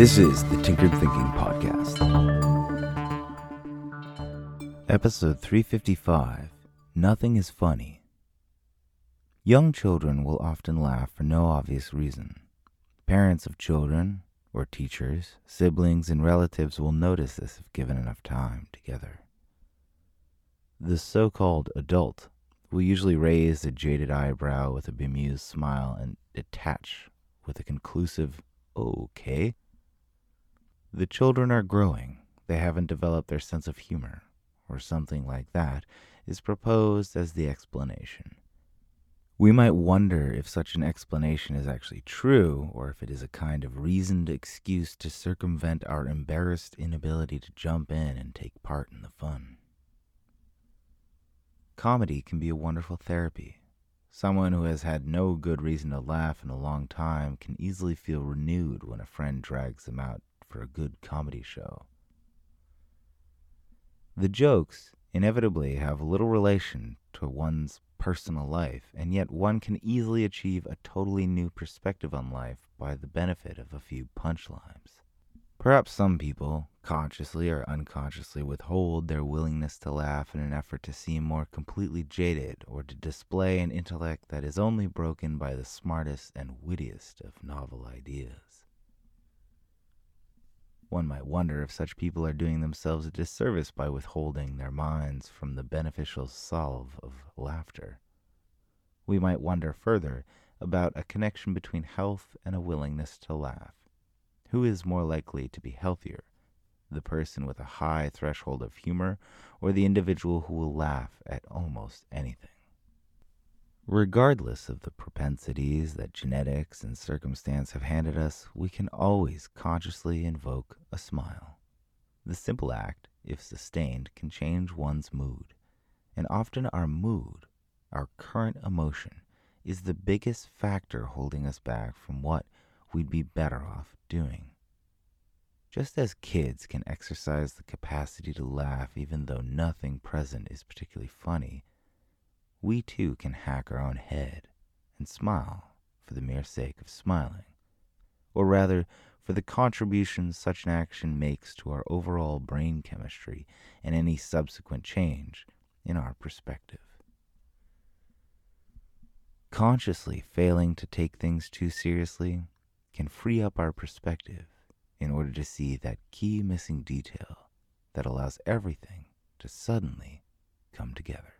This is the Tinkered Thinking Podcast. Episode 355 Nothing is Funny. Young children will often laugh for no obvious reason. Parents of children, or teachers, siblings, and relatives will notice this if given enough time together. The so called adult will usually raise a jaded eyebrow with a bemused smile and detach with a conclusive, okay. The children are growing. They haven't developed their sense of humor, or something like that, is proposed as the explanation. We might wonder if such an explanation is actually true, or if it is a kind of reasoned excuse to circumvent our embarrassed inability to jump in and take part in the fun. Comedy can be a wonderful therapy. Someone who has had no good reason to laugh in a long time can easily feel renewed when a friend drags them out for a good comedy show. The jokes inevitably have little relation to one's personal life, and yet one can easily achieve a totally new perspective on life by the benefit of a few punchlines. Perhaps some people, consciously or unconsciously, withhold their willingness to laugh in an effort to seem more completely jaded or to display an intellect that is only broken by the smartest and wittiest of novel ideas. One might wonder if such people are doing themselves a disservice by withholding their minds from the beneficial salve of laughter. We might wonder further about a connection between health and a willingness to laugh. Who is more likely to be healthier, the person with a high threshold of humor or the individual who will laugh at almost anything? Regardless of the propensities that genetics and circumstance have handed us, we can always consciously invoke a smile. The simple act, if sustained, can change one's mood. And often our mood, our current emotion, is the biggest factor holding us back from what we'd be better off doing. Just as kids can exercise the capacity to laugh even though nothing present is particularly funny, we too can hack our own head and smile for the mere sake of smiling, or rather for the contribution such an action makes to our overall brain chemistry and any subsequent change in our perspective. Consciously failing to take things too seriously can free up our perspective in order to see that key missing detail that allows everything to suddenly come together.